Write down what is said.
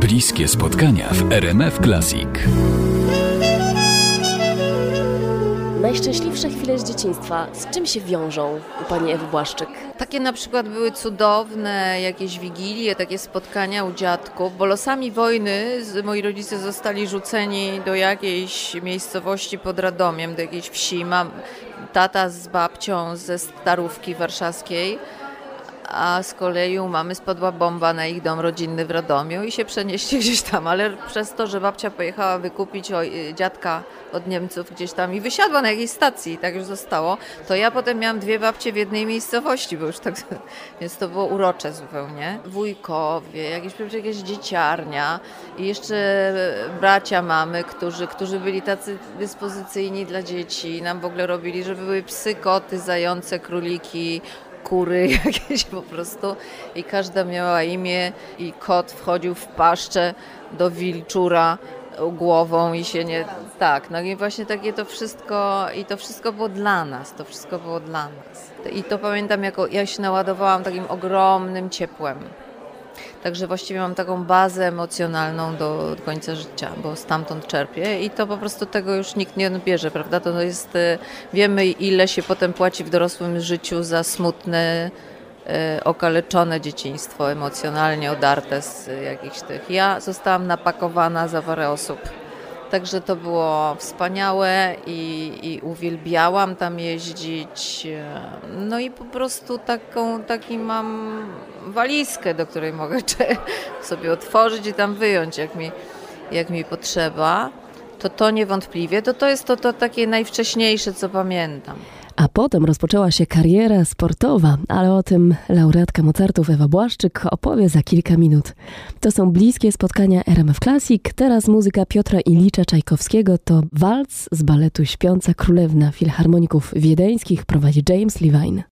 Bliskie spotkania w RMF Classic. Najszczęśliwsze chwile z dzieciństwa, z czym się wiążą u Pani Ewy Błaszczyk? Takie na przykład były cudowne jakieś wigilie, takie spotkania u dziadków, bo losami wojny moi rodzice zostali rzuceni do jakiejś miejscowości pod Radomiem, do jakiejś wsi. Mam tata z babcią ze Starówki Warszawskiej, a z kolei u mamy spadła bomba na ich dom rodzinny w Radomiu i się przenieśli gdzieś tam, ale przez to, że babcia pojechała wykupić oj, dziadka od Niemców gdzieś tam i wysiadła na jakiejś stacji i tak już zostało, to ja potem miałam dwie babcie w jednej miejscowości, bo już tak, więc to było urocze zupełnie. Wujkowie, jakieś, jakieś dzieciarnia i jeszcze bracia mamy, którzy, którzy byli tacy dyspozycyjni dla dzieci, nam w ogóle robili, żeby były psy, koty, zające, króliki, kury jakieś po prostu i każda miała imię i kot wchodził w paszczę do wilczura głową i się nie... Tak, no i właśnie takie to wszystko i to wszystko było dla nas, to wszystko było dla nas. I to pamiętam, jako ja się naładowałam takim ogromnym ciepłem. Także właściwie mam taką bazę emocjonalną do końca życia, bo stamtąd czerpię i to po prostu tego już nikt nie odbierze, prawda? To jest, y, wiemy ile się potem płaci w dorosłym życiu za smutne, y, okaleczone dzieciństwo, emocjonalnie odarte z jakichś tych. Ja zostałam napakowana za parę osób. Także to było wspaniałe i, i, uwielbiałam tam jeździć. No i po prostu taką, taki mam walizkę, do której mogę sobie otworzyć i tam wyjąć, jak mi, jak mi potrzeba. To to niewątpliwie, to to jest to, to takie najwcześniejsze, co pamiętam. A potem rozpoczęła się kariera sportowa, ale o tym laureatka Mozartów Ewa Błaszczyk opowie za kilka minut. To są bliskie spotkania RMF Classic. Teraz muzyka Piotra Ilicza Czajkowskiego to walc z baletu Śpiąca Królewna Filharmoników Wiedeńskich prowadzi James Levine.